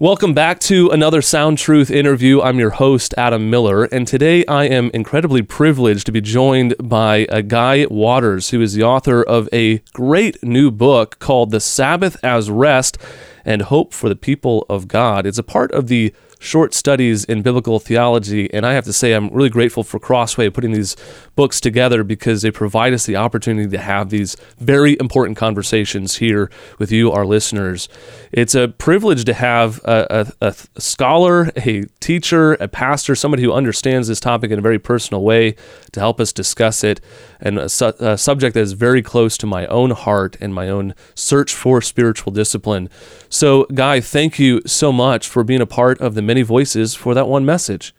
Welcome back to another Sound Truth interview. I'm your host, Adam Miller, and today I am incredibly privileged to be joined by a Guy Waters, who is the author of a great new book called The Sabbath as Rest and Hope for the People of God. It's a part of the short studies in biblical theology. And I have to say, I'm really grateful for Crossway putting these books together because they provide us the opportunity to have these very important conversations here with you, our listeners. It's a privilege to have a, a, a scholar, a teacher, a pastor, somebody who understands this topic in a very personal way to help us discuss it, and a, su- a subject that is very close to my own heart and my own search for spiritual discipline. So, Guy, thank you so much for being a part of the many voices for that one message.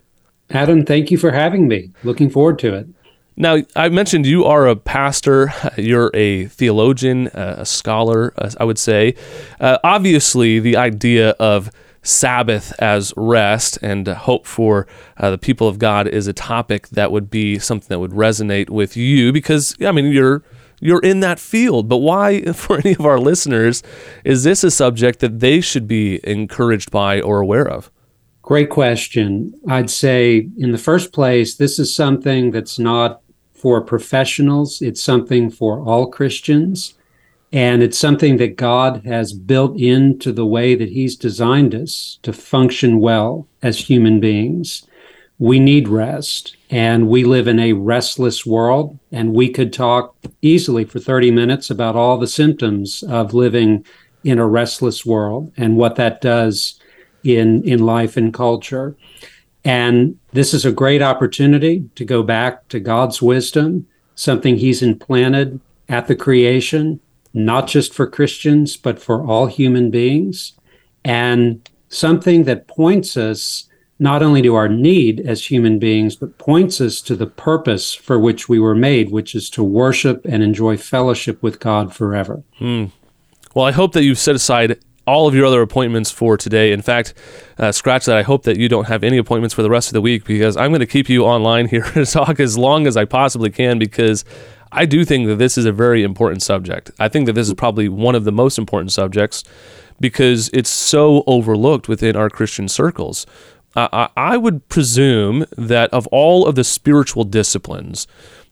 Adam, thank you for having me. Looking forward to it. Now, I mentioned you are a pastor, you're a theologian, a scholar, I would say. Uh, obviously, the idea of Sabbath as rest and hope for uh, the people of God is a topic that would be something that would resonate with you because, I mean, you're you're in that field. But why, for any of our listeners, is this a subject that they should be encouraged by or aware of? Great question. I'd say, in the first place, this is something that's not for professionals, it's something for all Christians. And it's something that God has built into the way that He's designed us to function well as human beings. We need rest, and we live in a restless world. And we could talk easily for 30 minutes about all the symptoms of living in a restless world and what that does in, in life and culture. And this is a great opportunity to go back to God's wisdom, something He's implanted at the creation, not just for Christians, but for all human beings, and something that points us not only to our need as human beings, but points us to the purpose for which we were made, which is to worship and enjoy fellowship with God forever. Hmm. Well, I hope that you've set aside all of your other appointments for today. In fact, uh, scratch that. I hope that you don't have any appointments for the rest of the week because I'm going to keep you online here to talk as long as I possibly can because I do think that this is a very important subject. I think that this is probably one of the most important subjects because it's so overlooked within our Christian circles. Uh, I would presume that of all of the spiritual disciplines,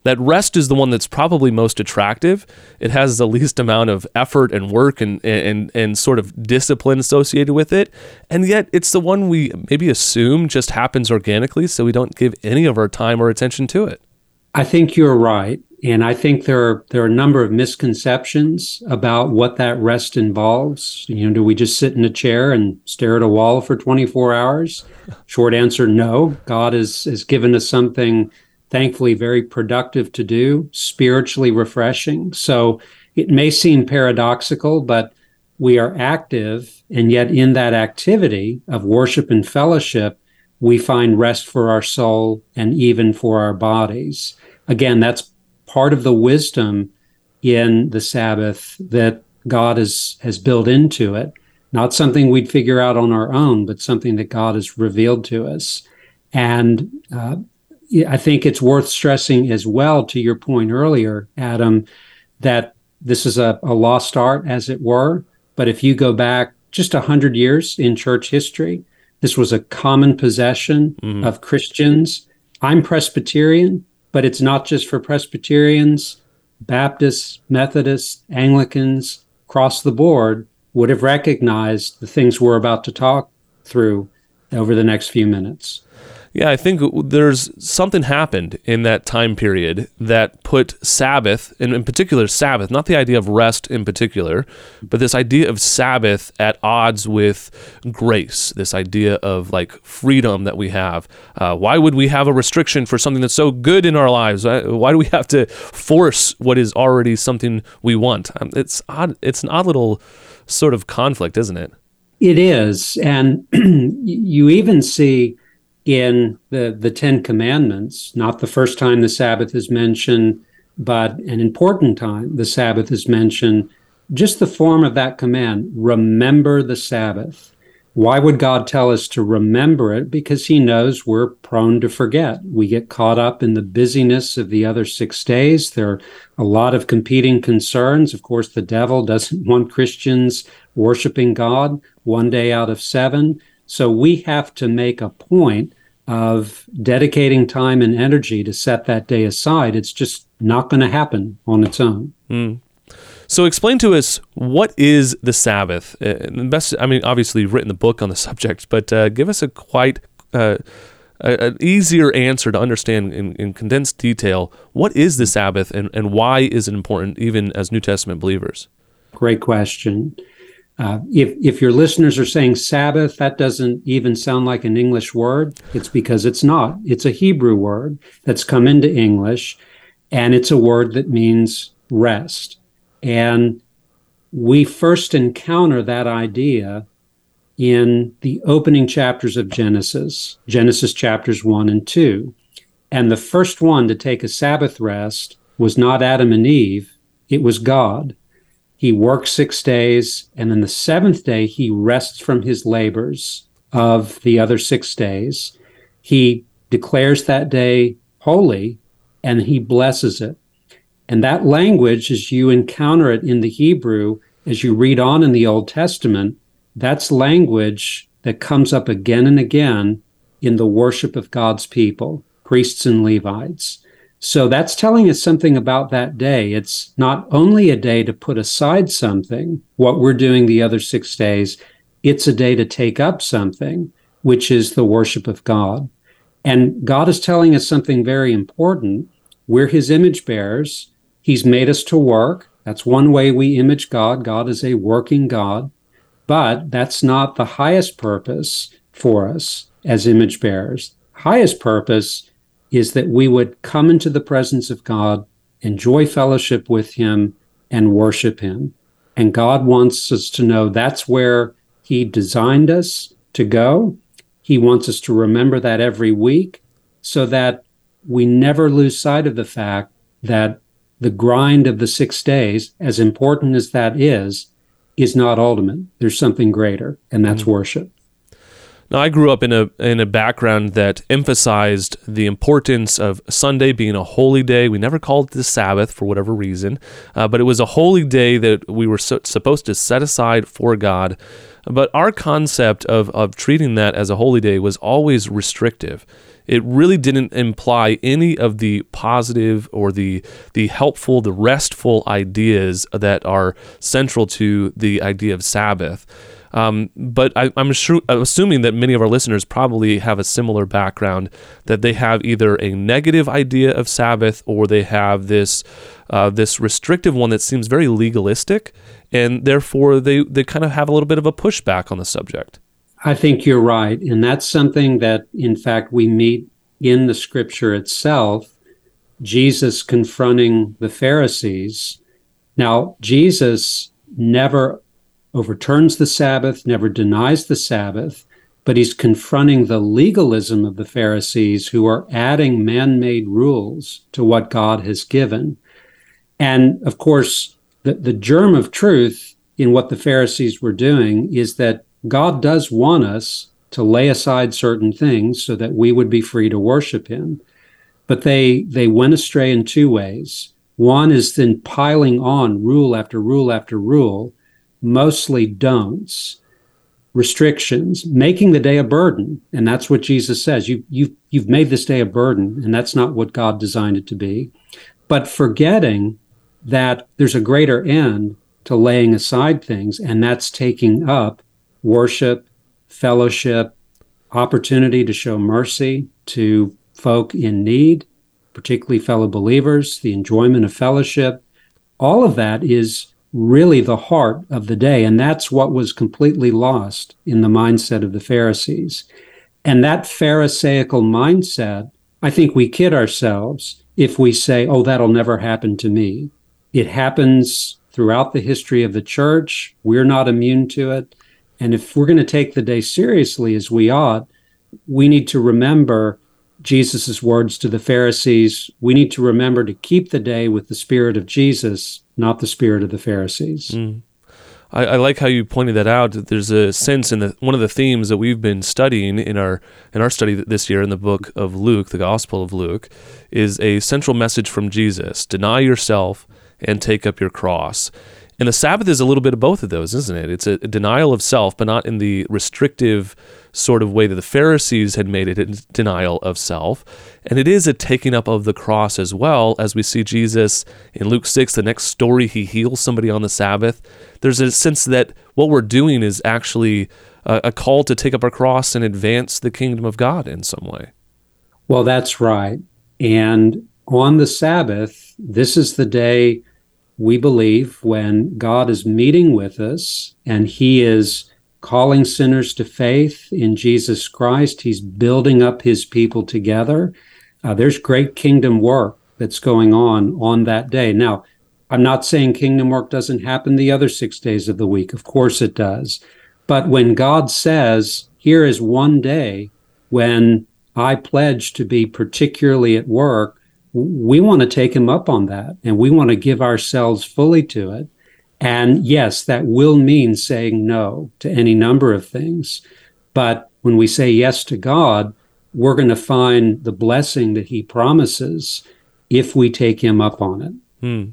that rest is the one that's probably most attractive. It has the least amount of effort and work and, and, and sort of discipline associated with it. And yet it's the one we maybe assume just happens organically, so we don't give any of our time or attention to it. I think you're right. And I think there are there are a number of misconceptions about what that rest involves. You know, do we just sit in a chair and stare at a wall for 24 hours? Short answer, no. God has has given us something thankfully very productive to do, spiritually refreshing. So it may seem paradoxical, but we are active, and yet in that activity of worship and fellowship, we find rest for our soul and even for our bodies. Again, that's part of the wisdom in the Sabbath that God has, has built into it. Not something we'd figure out on our own, but something that God has revealed to us. And uh, I think it's worth stressing as well, to your point earlier, Adam, that this is a, a lost art, as it were. But if you go back just 100 years in church history, this was a common possession mm-hmm. of Christians. I'm Presbyterian, but it's not just for Presbyterians. Baptists, Methodists, Anglicans, across the board would have recognized the things we're about to talk through over the next few minutes. Yeah, I think there's something happened in that time period that put Sabbath, and in particular Sabbath, not the idea of rest in particular, but this idea of Sabbath at odds with grace, this idea of like freedom that we have. Uh, why would we have a restriction for something that's so good in our lives? Why do we have to force what is already something we want? Um, it's odd. It's an odd little sort of conflict, isn't it? It is, and you even see in the, the Ten Commandments, not the first time the Sabbath is mentioned, but an important time the Sabbath is mentioned, just the form of that command remember the Sabbath. Why would God tell us to remember it? Because He knows we're prone to forget. We get caught up in the busyness of the other six days. There are a lot of competing concerns. Of course, the devil doesn't want Christians worshiping God one day out of seven. So we have to make a point of dedicating time and energy to set that day aside. It's just not going to happen on its own. Mm. So explain to us what is the Sabbath. Uh, best, I mean, obviously you've written the book on the subject, but uh, give us a quite uh, an easier answer to understand in, in, condensed detail. What is the Sabbath, and, and why is it important, even as New Testament believers? Great question. Uh, if if your listeners are saying Sabbath, that doesn't even sound like an English word. It's because it's not. It's a Hebrew word that's come into English, and it's a word that means rest. And we first encounter that idea in the opening chapters of Genesis, Genesis chapters one and two. And the first one to take a Sabbath rest was not Adam and Eve, it was God. He works six days, and then the seventh day he rests from his labors of the other six days. He declares that day holy and he blesses it. And that language, as you encounter it in the Hebrew, as you read on in the Old Testament, that's language that comes up again and again in the worship of God's people, priests and Levites. So that's telling us something about that day. It's not only a day to put aside something, what we're doing the other six days, it's a day to take up something, which is the worship of God. And God is telling us something very important. We're his image bearers. He's made us to work. That's one way we image God. God is a working God. But that's not the highest purpose for us as image bearers. Highest purpose is that we would come into the presence of God, enjoy fellowship with Him, and worship Him. And God wants us to know that's where He designed us to go. He wants us to remember that every week so that we never lose sight of the fact that the grind of the six days, as important as that is, is not ultimate. There's something greater, and that's mm-hmm. worship. Now, I grew up in a in a background that emphasized the importance of Sunday being a holy day. We never called it the Sabbath for whatever reason, uh, but it was a holy day that we were so, supposed to set aside for God. But our concept of of treating that as a holy day was always restrictive. It really didn't imply any of the positive or the the helpful, the restful ideas that are central to the idea of Sabbath. Um, but I, am sure, assuming that many of our listeners probably have a similar background, that they have either a negative idea of Sabbath or they have this uh, this restrictive one that seems very legalistic, and therefore they they kind of have a little bit of a pushback on the subject. I think you're right, and that's something that, in fact, we meet in the Scripture itself. Jesus confronting the Pharisees. Now, Jesus never overturns the Sabbath, never denies the Sabbath, but he's confronting the legalism of the Pharisees who are adding man made rules to what God has given. And of course, the, the germ of truth in what the Pharisees were doing is that God does want us to lay aside certain things so that we would be free to worship him. But they they went astray in two ways. One is then piling on rule after rule after rule mostly don'ts, restrictions, making the day a burden. And that's what Jesus says. You, you, you've made this day a burden, and that's not what God designed it to be. But forgetting that there's a greater end to laying aside things, and that's taking up worship, fellowship, opportunity to show mercy to folk in need, particularly fellow believers, the enjoyment of fellowship. All of that is really the heart of the day. And that's what was completely lost in the mindset of the Pharisees. And that Pharisaical mindset, I think we kid ourselves if we say, oh, that'll never happen to me. It happens throughout the history of the church. We're not immune to it. And if we're going to take the day seriously as we ought, we need to remember Jesus' words to the Pharisees. We need to remember to keep the day with the spirit of Jesus not the spirit of the Pharisees. Mm. I, I, like how you pointed that out. There's a sense in the one of the themes that we've been studying in our in our study this year in the book of Luke, the Gospel of Luke, is a central message from Jesus: deny yourself and take up your cross. And the Sabbath is a little bit of both of those, isn't it? It's a, denial of self, but not in the restrictive sort of way that the Pharisees had made it a denial of self. And it is a taking up of the cross as well, as we see Jesus in Luke 6, the next story, he heals somebody on the Sabbath. There's a sense that what we're doing is actually a, call to take up our cross and advance the kingdom of God in some way. Well, that's right. And on the Sabbath, this is the day we believe when God is meeting with us and he is calling sinners to faith in Jesus Christ. He's building up his people together. Uh, there's great kingdom work that's going on on that day. Now, I'm not saying kingdom work doesn't happen the other six days of the week. Of course it does. But when God says, here is one day when I pledge to be particularly at work, we want to take him up on that and we want to give ourselves fully to it. And yes, that will mean saying no to any number of things. But when we say yes to God, we're going to find the blessing that he promises if we take him up on it. Hmm.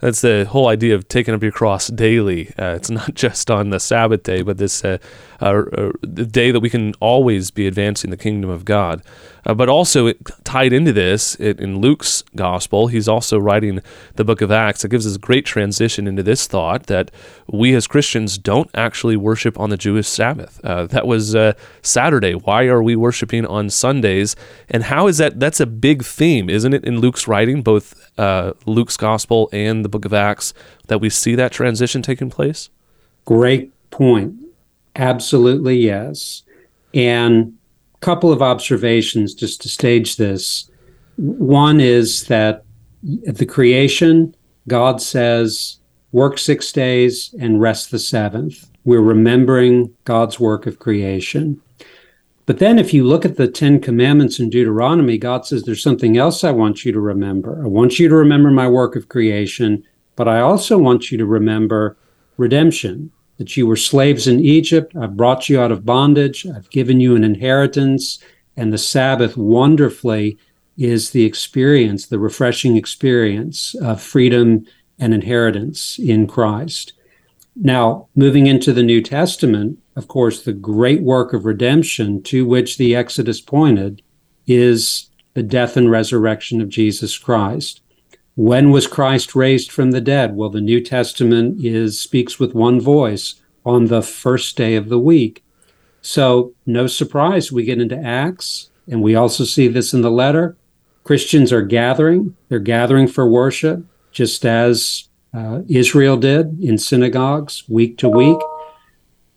That's the whole idea of taking up your cross daily. Uh, it's not just on the Sabbath day, but this uh, uh, uh the day that we can always be advancing the kingdom of God. Uh, but also, it, tied into this it, in Luke's gospel, he's also writing the book of Acts. It gives us a great transition into this thought that we as Christians don't actually worship on the Jewish Sabbath. Uh, that was Saturday. Why are we worshiping on Sundays? And how is that? That's a big theme, isn't it, in Luke's writing, both Luke's gospel and the book of Acts, that we see that transition taking place? Great point. Absolutely, yes. And a couple of observations just to stage this. One is that at the creation, God says, work six days and rest the seventh. We're remembering God's work of creation. But then, if you look at the Ten Commandments in Deuteronomy, God says, There's something else I want you to remember. I want you to remember my work of creation, but I also want you to remember redemption that you were slaves in Egypt. I've brought you out of bondage. I've given you an inheritance. And the Sabbath wonderfully is the experience, the refreshing experience of freedom and inheritance in Christ. Now, moving into the New Testament, of course, the great work of redemption to which the Exodus pointed is the death and resurrection of Jesus Christ. When was Christ raised from the dead? Well, the New Testament is speaks with one voice on the first day of the week. So, no surprise, we get into Acts, and we also see this in the letter. Christians are gathering, they're gathering for worship, just as uh, Israel did in synagogues week to week.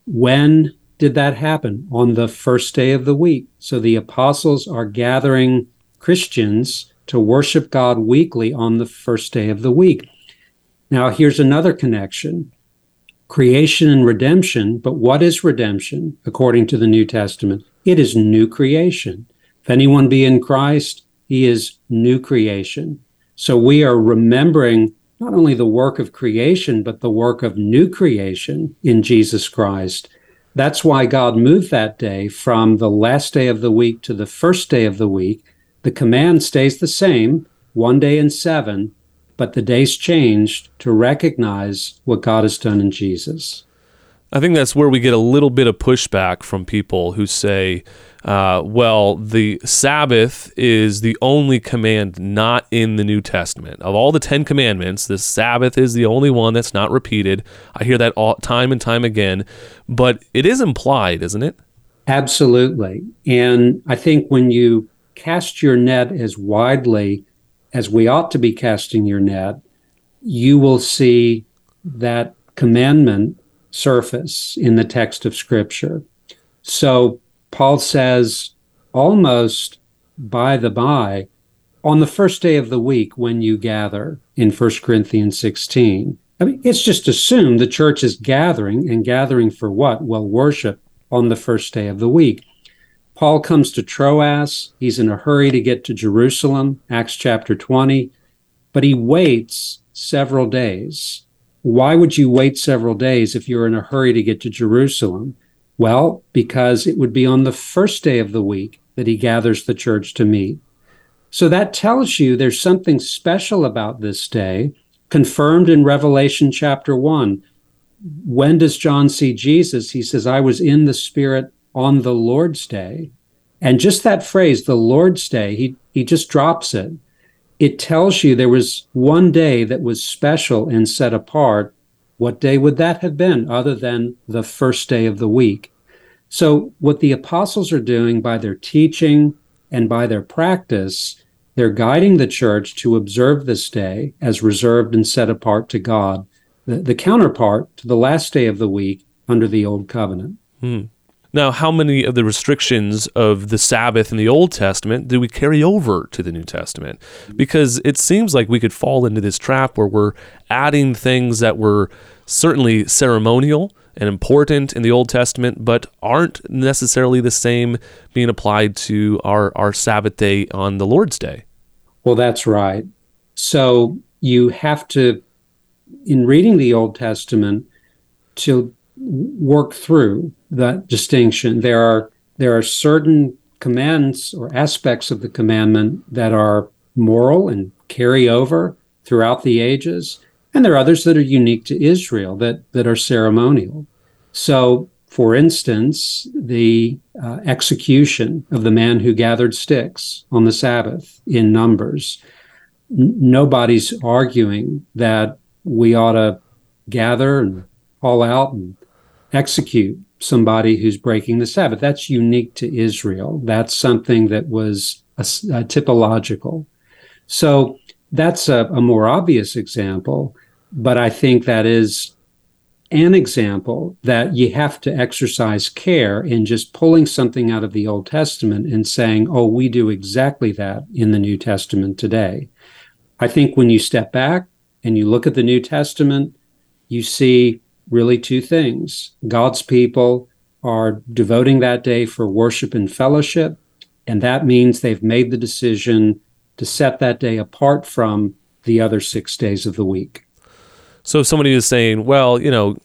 When did that happen? On the first day of the week. So the apostles are gathering Christians to worship God weekly on the first day of the week. Now, here's another connection creation and redemption. But what is redemption according to the New Testament? It is new creation. If anyone be in Christ, he is new creation. So we are remembering not only the work of creation, but the work of new creation in Jesus Christ. That's why God moved that day from the last day of the week to the first day of the week the command stays the same, one day in seven, but the days changed to recognize what God has done in Jesus. I think that's where we get a little bit of pushback from people who say, uh, well, the Sabbath is the only command not in the New Testament. Of all the Ten Commandments, the Sabbath is the only one that's not repeated. I hear that all, time and time again, but it is implied, isn't it? Absolutely. And I think when you cast your net as widely as we ought to be casting your net, you will see that commandment surface in the text of Scripture. So Paul says, almost by the by, on the first day of the week when you gather in 1 Corinthians 16. I mean, it's just assumed the church is gathering and gathering for what? Well, worship on the first day of the week. Paul comes to Troas. He's in a hurry to get to Jerusalem, Acts chapter 20, but he waits several days. Why would you wait several days if you're in a hurry to get to Jerusalem? Well, because it would be on the first day of the week that he gathers the church to meet. So that tells you there's something special about this day. confirmed in Revelation chapter 1. When does John see Jesus? He says, I was in the Spirit on the Lord's day. And just that phrase, the Lord's day, he, he just drops it. It tells you there was one day that was special and set apart. What day would that have been other than the first day of the week? So, what the apostles are doing by their teaching and by their practice, they're guiding the church to observe this day as reserved and set apart to God, the, the counterpart to the last day of the week under the Old Covenant. Hmm. Now, how many of the restrictions of the Sabbath in the Old Testament do we carry over to the New Testament? Mm-hmm. Because it seems like we could fall into this trap where we're adding things that were certainly ceremonial and important in the Old Testament, but aren't necessarily the same being applied to our, our Sabbath day on the Lord's Day. Well, that's right. So you have to, in reading the Old Testament, to work through that distinction. There are there are certain commands or aspects of the commandment that are moral and carry over throughout the ages, and there are others that are unique to Israel that, that are ceremonial. So, for instance, the uh, execution of the man who gathered sticks on the Sabbath in Numbers, n- nobody's arguing that we ought to gather and haul out and execute somebody who's breaking the Sabbath. That's unique to Israel. That's something that was a, a typological. So that's a, a more obvious example but I think that is an example that you have to exercise care in just pulling something out of the Old Testament and saying, oh, we do exactly that in the New Testament today. I think when you step back and you look at the New Testament, you see really two things. God's people are devoting that day for worship and fellowship, and that means they've made the decision to set that day apart from the other six days of the week. So if somebody is saying, well, you know,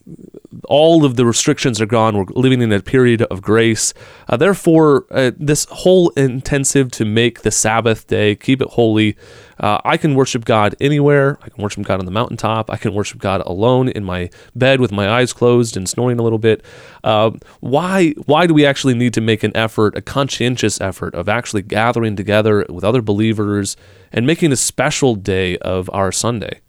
all of the restrictions are gone. We're living in a period of grace. Uh, therefore, uh, this whole intensive to make the Sabbath day, keep it holy. Uh, I can worship God anywhere. I can worship God on the mountaintop. I can worship God alone in my bed with my eyes closed and snoring a little bit. Uh, why? Why do we actually need to make an effort, a conscientious effort, of actually gathering together with other believers and making a special day of our Sunday?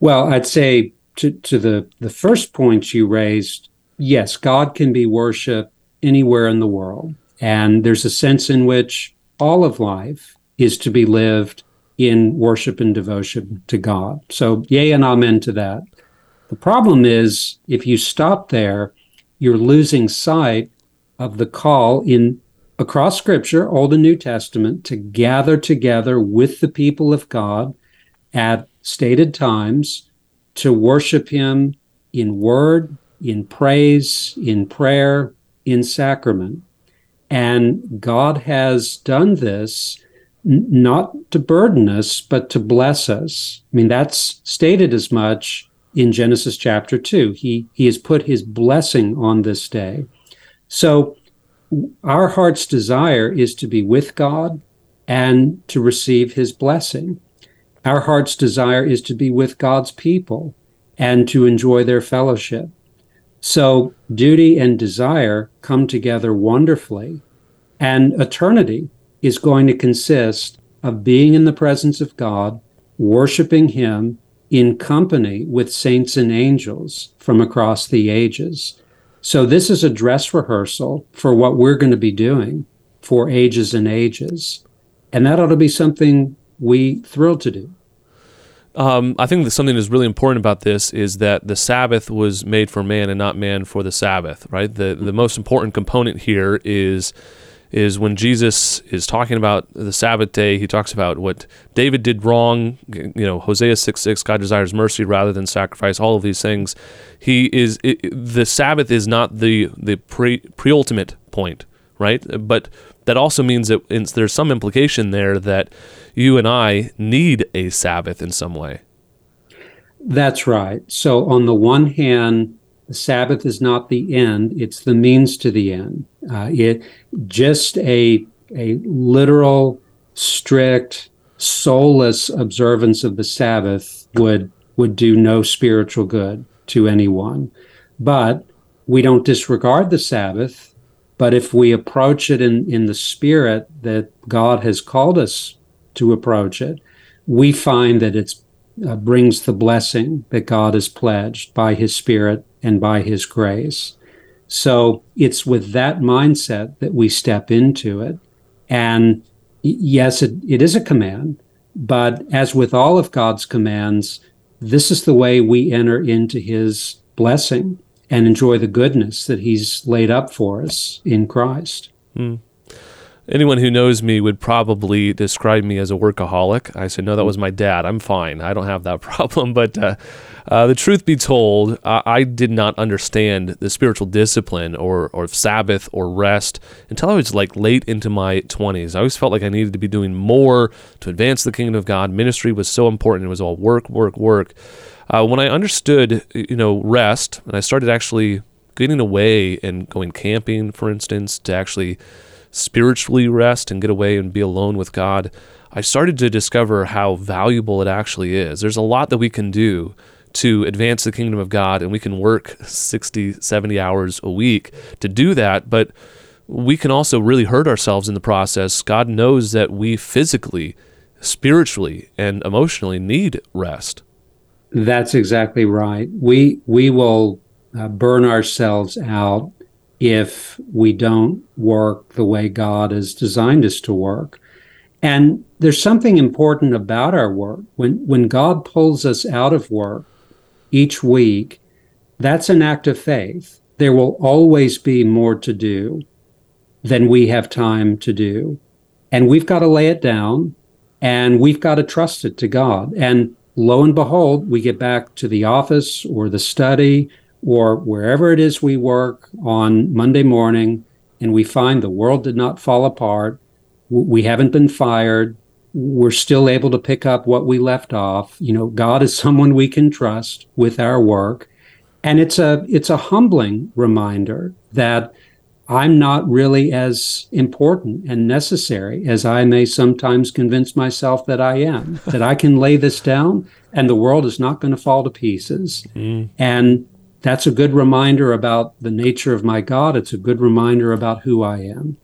Well, I'd say to, to the, the first point you raised, yes, God can be worshiped anywhere in the world. And there's a sense in which all of life is to be lived in worship and devotion to God. So, yay and amen to that. The problem is, if you stop there, you're losing sight of the call in across Scripture, Old and New Testament, to gather together with the people of God at stated times to worship Him in word, in praise, in prayer, in sacrament. And God has done this n- not to burden us, but to bless us. I mean, that's stated as much in Genesis chapter 2. He, he has put his blessing on this day. So, our heart's desire is to be with God and to receive his blessing. Our heart's desire is to be with God's people and to enjoy their fellowship. So duty and desire come together wonderfully. And eternity is going to consist of being in the presence of God, worshiping Him in company with saints and angels from across the ages. So this is a dress rehearsal for what we're going to be doing for ages and ages. And that ought to be something we thrilled to do. Um, I think that something that's really important about this is that the Sabbath was made for man and not man for the Sabbath, right? The the most important component here is is when Jesus is talking about the Sabbath day, he talks about what David did wrong. You know, Hosea 6 6, God desires mercy rather than sacrifice, all of these things. He is, it, the Sabbath is not the, the pre, pre-ultimate point, right? But that also means that there's some implication there that you and I need a Sabbath in some way. That's right. So, on the one hand, the Sabbath is not the end, it's the means to the end. Uh, it just a, a literal, strict, soulless observance of the Sabbath would would do no spiritual good to anyone. But we don't disregard the Sabbath. But if we approach it in, in the spirit that God has called us to approach it, we find that it uh, brings the blessing that God has pledged by His Spirit and by His grace. So it's with that mindset that we step into it. And yes, it, it is a command, but as with all of God's commands, this is the way we enter into His blessing and enjoy the goodness that He's laid up for us in Christ. Mm anyone who knows me would probably describe me as a workaholic. I said, no, that was my dad. I'm fine. I don't have that problem. But uh, uh, the truth be told, I, I did not understand the spiritual discipline or, or Sabbath or rest until I was like late into my 20s. I always felt like I needed to be doing more to advance the kingdom of God. Ministry was so important. It was all work, work, work. Uh, when I understood, you know, rest, and I started actually getting away and going camping, for instance, to actually spiritually rest and get away and be alone with God, I started to discover how valuable it actually is. There's a lot that we can do to advance the kingdom of God, and we can work 60, 70 hours a week to do that, but we can also really hurt ourselves in the process. God knows that we physically, spiritually, and emotionally need rest. That's exactly right. We we will uh, burn ourselves out if we don't work the way God has designed us to work. And there's something important about our work. When, when God pulls us out of work each week, that's an act of faith. There will always be more to do than we have time to do. And we've got to lay it down and we've got to trust it to God. And lo and behold, we get back to the office or the study or wherever it is we work on Monday morning and we find the world did not fall apart, we haven't been fired, we're still able to pick up what we left off. You know, God is someone we can trust with our work. And it's a it's a humbling reminder that I'm not really as important and necessary as I may sometimes convince myself that I am. that I can lay this down and the world is not going to fall to pieces. Mm. And that's a good reminder about the nature of my God. It's a good reminder about who I am.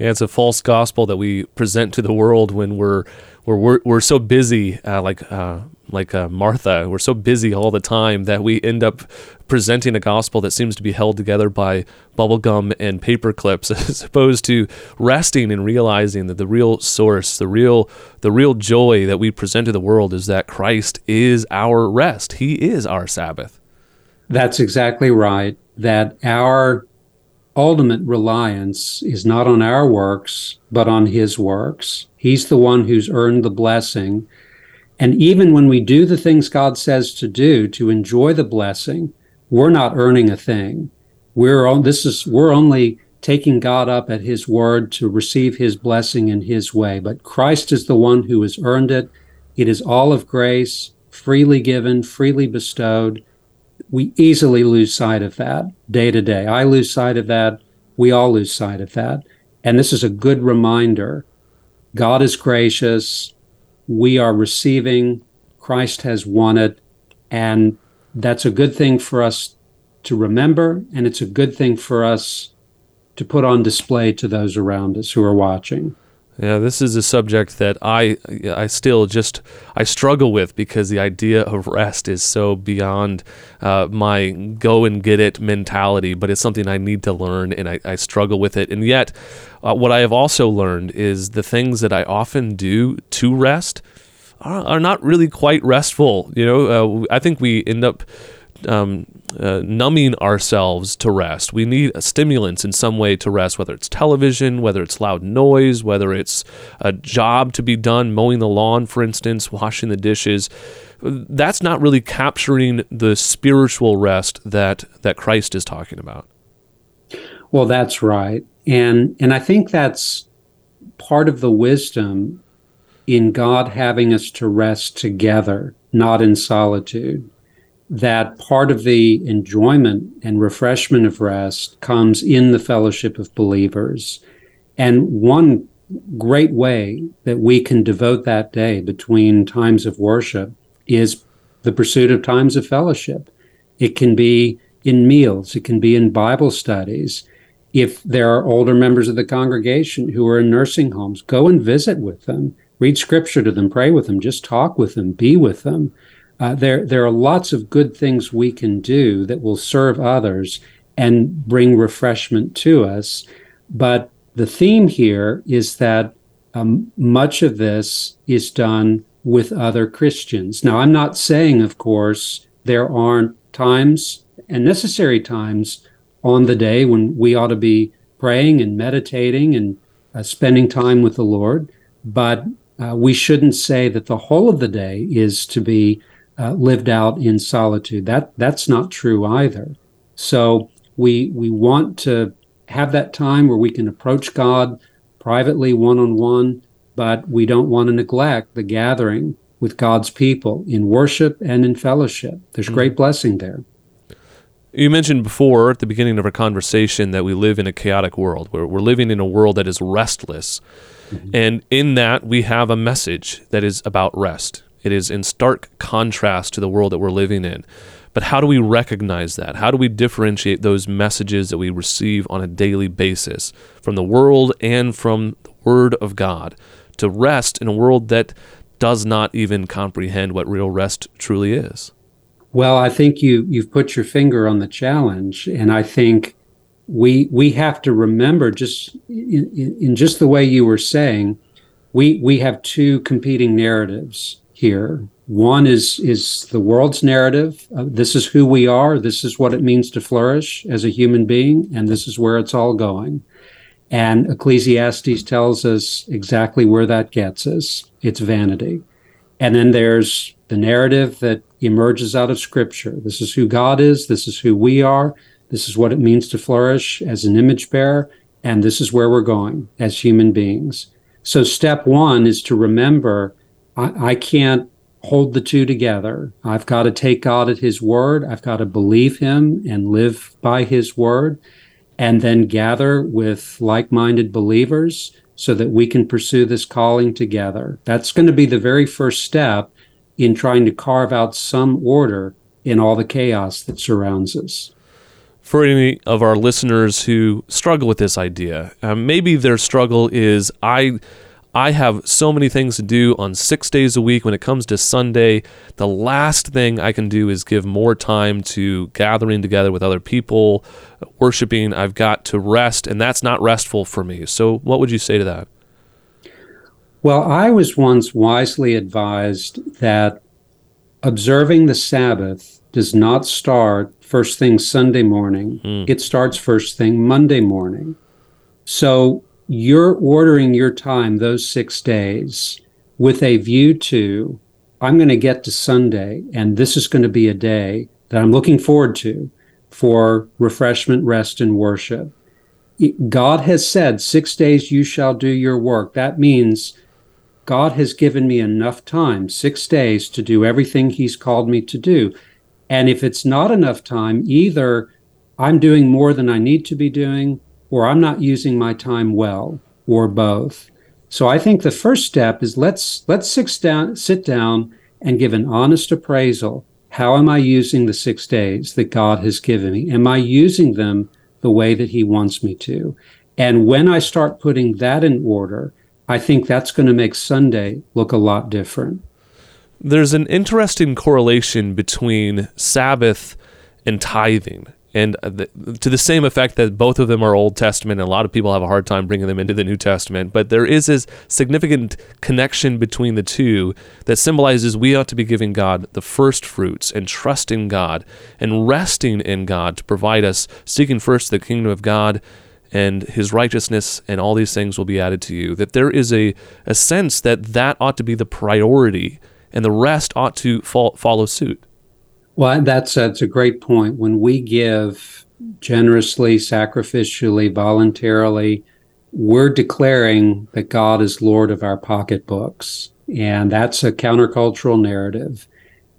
Yeah, it's a false gospel that we present to the world when we're we're we're, we're so busy, uh, like uh, like uh, Martha. We're so busy all the time that we end up presenting a gospel that seems to be held together by bubblegum and paper clips, as opposed to resting and realizing that the real source, the real the real joy that we present to the world is that Christ is our rest. He is our Sabbath. That's exactly right. That our ultimate reliance is not on our works, but on His works. He's the one who's earned the blessing. And even when we do the things God says to do to enjoy the blessing, we're not earning a thing. We're on, this is we're only taking God up at His word to receive His blessing in His way. But Christ is the one who has earned it. It is all of grace, freely given, freely bestowed we easily lose sight of that day to day. I lose sight of that. We all lose sight of that. And this is a good reminder God is gracious. We are receiving. Christ has won it. And that's a good thing for us to remember. And it's a good thing for us to put on display to those around us who are watching. Yeah, this is a subject that I I still just I struggle with because the idea of rest is so beyond uh, my go and get it mentality. But it's something I need to learn, and I, I struggle with it. And yet, uh, what I have also learned is the things that I often do to rest are, are not really quite restful. You know, uh, I think we end up um, uh, numbing ourselves to rest. We need stimulants in some way to rest, whether it's television, whether it's loud noise, whether it's a job to be done, mowing the lawn, for instance, washing the dishes. That's not really capturing the spiritual rest that that Christ is talking about. Well, that's right, and and I think that's part of the wisdom in God having us to rest together, not in solitude that part of the enjoyment and refreshment of rest comes in the fellowship of believers. And one great way that we can devote that day between times of worship is the pursuit of times of fellowship. It can be in meals, it can be in Bible studies. If there are older members of the congregation who are in nursing homes, go and visit with them, read scripture to them, pray with them, just talk with them, be with them. Uh, there, there are lots of good things we can do that will serve others and bring refreshment to us. But the theme here is that um, much of this is done with other Christians. Now, I'm not saying, of course, there aren't times and necessary times on the day when we ought to be praying and meditating and uh, spending time with the Lord, but uh, we shouldn't say that the whole of the day is to be uh, lived out in solitude. That that's not true either. So we we want to have that time where we can approach God privately, one on one, but we don't want to neglect the gathering with God's people in worship and in fellowship. There's mm-hmm. great blessing there. You mentioned before at the beginning of our conversation that we live in a chaotic world, where we're living in a world that is restless. Mm-hmm. And in that, we have a message that is about rest. It is in stark contrast to the world that we're living in. But how do we recognize that? How do we differentiate those messages that we receive on a daily basis from the world and from the Word of God to rest in a world that does not even comprehend what real rest truly is? Well, I think you you've put your finger on the challenge, and I think we we have to remember just in, in just the way you were saying, we we have two competing narratives here. One is is the world's narrative. Uh, this is who we are. This is what it means to flourish as a human being, and this is where it's all going. And Ecclesiastes tells us exactly where that gets us. It's vanity. And then there's the narrative that emerges out of Scripture. This is who God is. This is who we are. This is what it means to flourish as an image bearer. And this is where we're going as human beings. So, step one is to remember I, I can't hold the two together. I've got to take God at His word. I've got to believe Him and live by His word, and then gather with like minded believers so that we can pursue this calling together. That's going to be the very first step in trying to carve out some order in all the chaos that surrounds us. For any of our listeners who struggle with this idea, uh, maybe their struggle is I I have so many things to do on six days a week. When it comes to Sunday, the last thing I can do is give more time to gathering together with other people, worshiping. I've got to rest, and that's not restful for me. So, what would you say to that? Well, I was once wisely advised that observing the Sabbath does not start first thing Sunday morning, mm. it starts first thing Monday morning. So, you're ordering your time those six days with a view to I'm going to get to Sunday, and this is going to be a day that I'm looking forward to for refreshment, rest, and worship. God has said, Six days you shall do your work. That means God has given me enough time, six days, to do everything He's called me to do. And if it's not enough time, either I'm doing more than I need to be doing, or I'm not using my time well, or both. So I think the first step is let's let's sit down, sit down and give an honest appraisal. How am I using the six days that God has given me? Am I using them the way that He wants me to? And when I start putting that in order, I think that's going to make Sunday look a lot different. There's an interesting correlation between Sabbath and tithing and uh, the, to the same effect that both of them are Old Testament, and a lot of people have a hard time bringing them into the New Testament. But there is this significant connection between the two that symbolizes we ought to be giving God the first fruits and trusting God and resting in God to provide us, seeking first the kingdom of God and his righteousness, and all these things will be added to you. That there is a, a sense that that ought to be the priority, and the rest ought to follow suit. Well, that's that's a great point. When we give generously, sacrificially, voluntarily, we're declaring that God is Lord of our pocketbooks, and that's a countercultural narrative.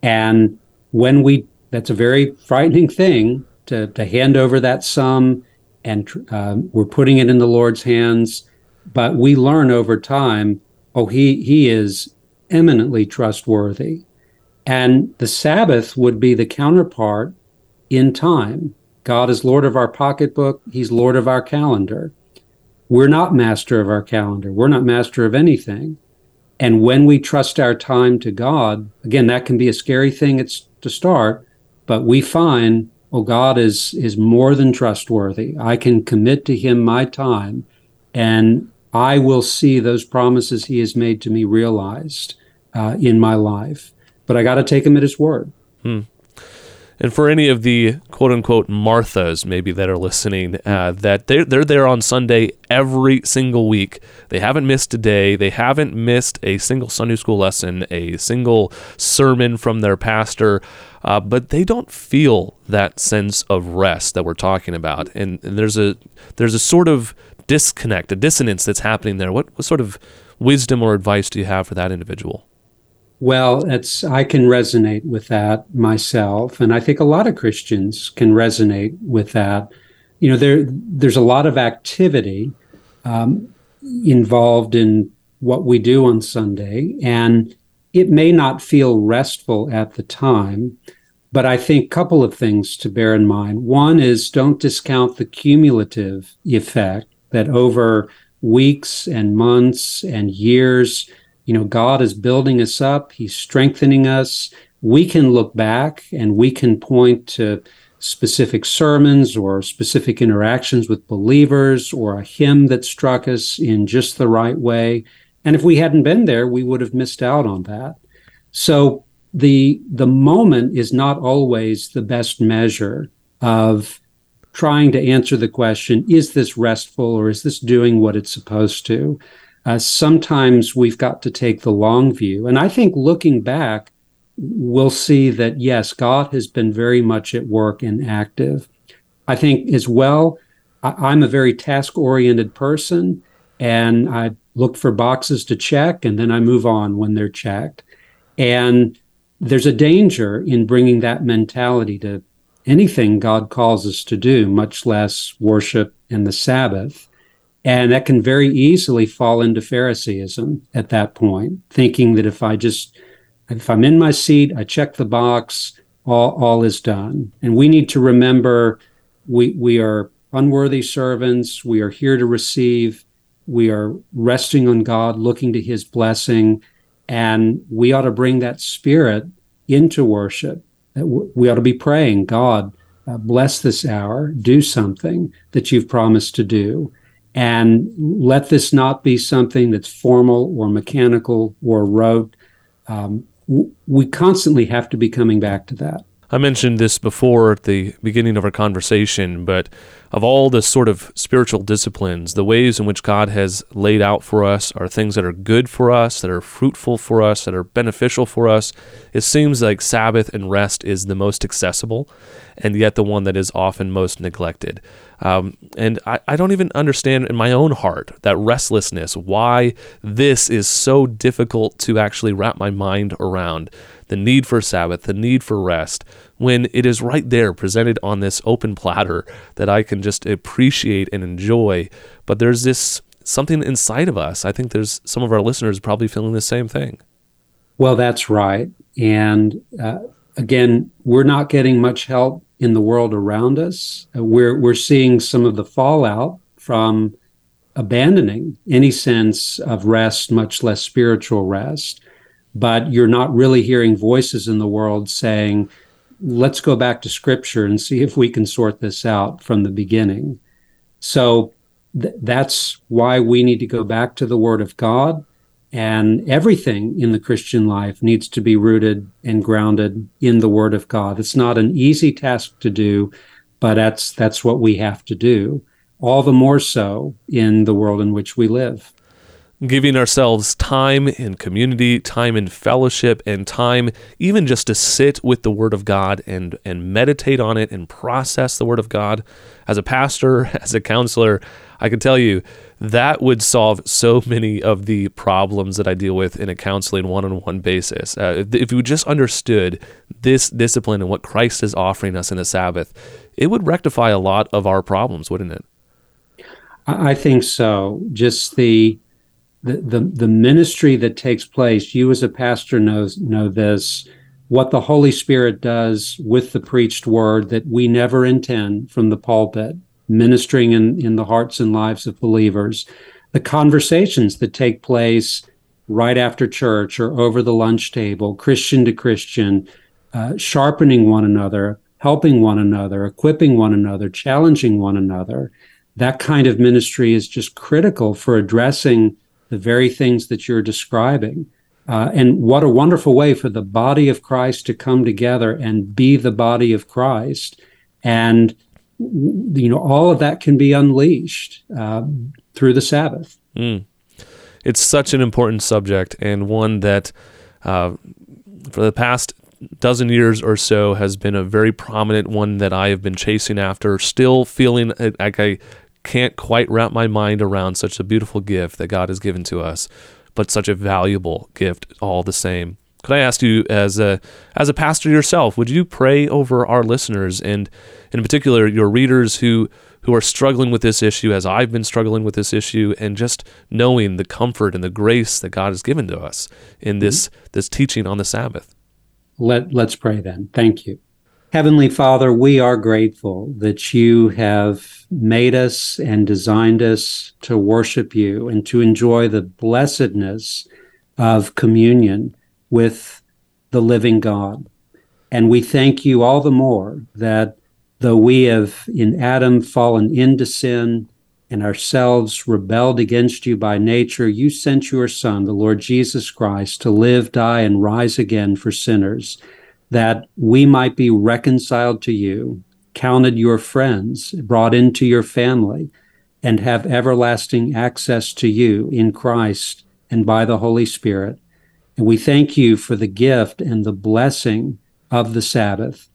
And when we, that's a very frightening thing to to hand over that sum, and uh, we're putting it in the Lord's hands. But we learn over time, oh, he he is eminently trustworthy And the Sabbath would be the counterpart in time. God is Lord of our pocketbook, He's Lord of our calendar. We're not master of our calendar, we're not master of anything. And when we trust our time to God, again, that can be a scary thing it's to start, but we find, oh, God is is more than trustworthy. I can commit to Him my time, and I will see those promises He has made to me realized uh, in my life. But I got to take Him at His word. Hmm. And for any of the quote unquote Marthas maybe that are listening, uh, that they're, they're there on Sunday every single week. They haven't missed a day. They haven't missed a single Sunday school lesson, a single sermon from their pastor. Uh, but they don't feel that sense of rest that we're talking about. And, and there's a there's a sort of disconnect, a dissonance that's happening there. What, what sort of wisdom or advice do you have for that individual? Well, it's I can resonate with that myself, and I think a lot of Christians can resonate with that. You know, there there's a lot of activity um, involved in what we do on Sunday, and it may not feel restful at the time. But I think a couple of things to bear in mind. One is don't discount the cumulative effect that over weeks and months and years you know, God is building us up, He's strengthening us. We can look back and we can point to specific sermons or specific interactions with believers or a hymn that struck us in just the right way. And if we hadn't been there, we would have missed out on that. So the the moment is not always the best measure of trying to answer the question is this restful or is this doing what it's supposed to uh, sometimes we've got to take the long view. And I think looking back, we'll see that yes, God has been very much at work and active. I think as well, I, am a very task oriented person and I look for boxes to check and then I move on when they're checked. And there's a danger in bringing that mentality to anything God calls us to do, much less worship and the Sabbath. And that can very easily fall into Phariseeism at that point, thinking that if I just, if I'm in my seat, I check the box, all, all is done. And we need to remember we, we are unworthy servants. We are here to receive. We are resting on God, looking to his blessing. And we ought to bring that spirit into worship. We ought to be praying, God, uh, bless this hour, do something that you've promised to do and let this not be something that's formal or mechanical or rote. Um, w- we constantly have to be coming back to that. I mentioned this before at the beginning of our conversation, but of all the sort of spiritual disciplines, the ways in which God has laid out for us are things that are good for us, that are fruitful for us, that are beneficial for us. It seems like Sabbath and rest is the most accessible, and yet the one that is often most neglected. Um, and I, I don't even understand in my own heart that restlessness, why this is so difficult to actually wrap my mind around the need for Sabbath, the need for rest, when it is right there presented on this open platter that I can just appreciate and enjoy. But there's this something inside of us. I think there's some of our listeners probably feeling the same thing. Well, that's right. And uh, again, we're not getting much help in the world around us. Uh, we're we're seeing some of the fallout from abandoning any sense of rest, much less spiritual rest but you're not really hearing voices in the world saying, let's go back to scripture and see if we can sort this out from the beginning. So th- that's why we need to go back to the Word of God. And everything in the Christian life needs to be rooted and grounded in the Word of God. It's not an easy task to do, but that's that's what we have to do. All the more so in the world in which we live giving ourselves time in community, time in fellowship, and time even just to sit with the Word of God and, and meditate on it and process the Word of God. As a pastor, as a counselor, I can tell you that would solve so many of the problems that I deal with in a counseling one on one basis. Uh, if you just understood this discipline and what Christ is offering us in the Sabbath, it would rectify a lot of our problems, wouldn't it? I think so. Just the the, the, ministry that takes place, you as a pastor knows know this. what the Holy Spirit does with the preached word that we never intend from the pulpit, ministering in, in the hearts and lives of believers, the conversations that take place right after church or over the lunch table, Christian to Christian, uh, sharpening one another, helping one another, equipping one another, challenging one another. That kind of ministry is just critical for addressing the very things that you're describing. Uh, and what a wonderful way for the body of Christ to come together and be the body of Christ. And, you know, all of that can be unleashed uh, through the Sabbath. Mm. It's such an important subject and one that uh, for the past dozen years or so has been a very prominent one that I have been chasing after, still feeling like I can't quite wrap my mind around such a beautiful gift that God has given to us, but such a valuable gift all the same. Could I ask you, as a as a pastor yourself, would you pray over our listeners and, in particular, your readers who who are struggling with this issue, as I've been struggling with this issue, and just knowing the comfort and the grace that God has given to us in this mm-hmm. this teaching on the Sabbath? Let Let's pray then. Thank you. Heavenly Father, we are grateful that you have made us and designed us to worship you and to enjoy the blessedness of communion with the living God. And we thank you all the more that though we have in Adam fallen into sin and ourselves rebelled against you by nature, you sent your Son, the Lord Jesus Christ, to live, die, and rise again for sinners that we might be reconciled to you, counted your friends, brought into your family, and have everlasting access to you in Christ and by the Holy Spirit. And we thank you for the gift and the blessing of the Sabbath.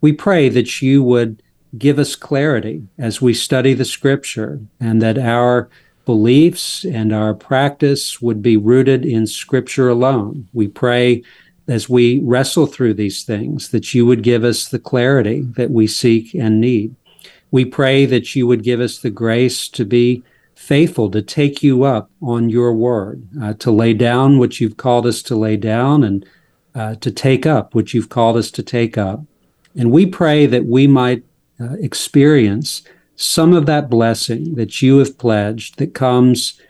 We pray that you would give us clarity as we study the scripture and that our beliefs and our practice would be rooted in scripture alone. We pray as we wrestle through these things, that you would give us the clarity that we seek and need. We pray that you would give us the grace to be faithful, to take you up on your word, uh, to lay down what you've called us to lay down, and uh, to take up what you've called us to take up. And we pray that we might uh, experience some of that blessing that you have pledged that comes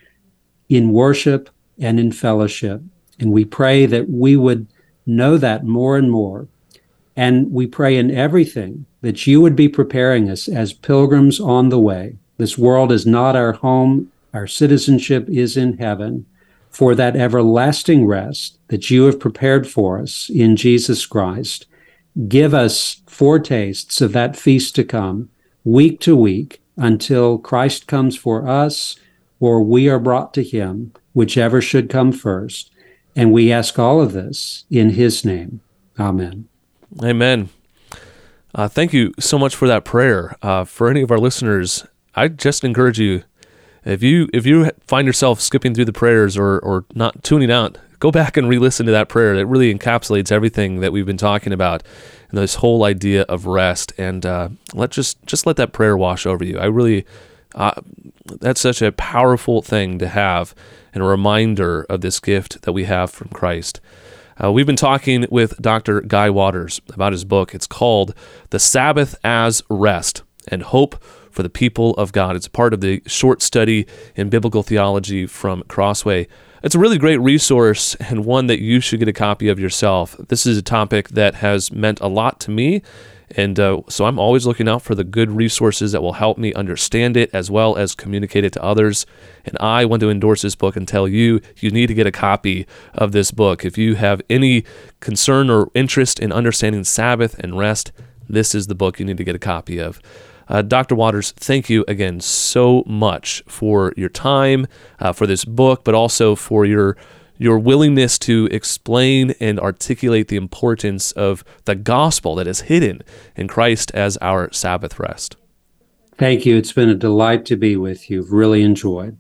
in worship and in fellowship. And we pray that we would know that more and more. And we pray in everything that you would be preparing us as pilgrims on the way. This world is not our home, our citizenship is in heaven. For that everlasting rest that you have prepared for us in Jesus Christ, give us foretastes of that feast to come, week to week, until Christ comes for us or we are brought to him, whichever should come first. And we ask all of this in his name. Amen. Amen. Uh, thank you so much for that prayer. Uh, for any of our listeners, I just encourage you if you if you find yourself skipping through the prayers or or not tuning out, go back and re-listen to that prayer. It really encapsulates everything that we've been talking about and this whole idea of rest. And uh, let just just let that prayer wash over you. I really uh, that's such a powerful thing to have and a reminder of this gift that we have from Christ. Uh, we've been talking with Dr. Guy Waters about his book. It's called The Sabbath as Rest and Hope for the People of God. It's part of the short study in biblical theology from Crossway. It's a really great resource and one that you should get a copy of yourself. This is a topic that has meant a lot to me and uh, so I'm always looking out for the good resources that will help me understand it as well as communicate it to others. And I want to endorse this book and tell you you need to get a copy of this book. If you have any concern or interest in understanding Sabbath and rest, this is the book you need to get a copy of. Uh, Dr. Waters, thank you again so much for your time, uh, for this book, but also for your your willingness to explain and articulate the importance of the gospel that is hidden in Christ as our Sabbath rest. Thank you. It's been a delight to be with you. Really enjoyed.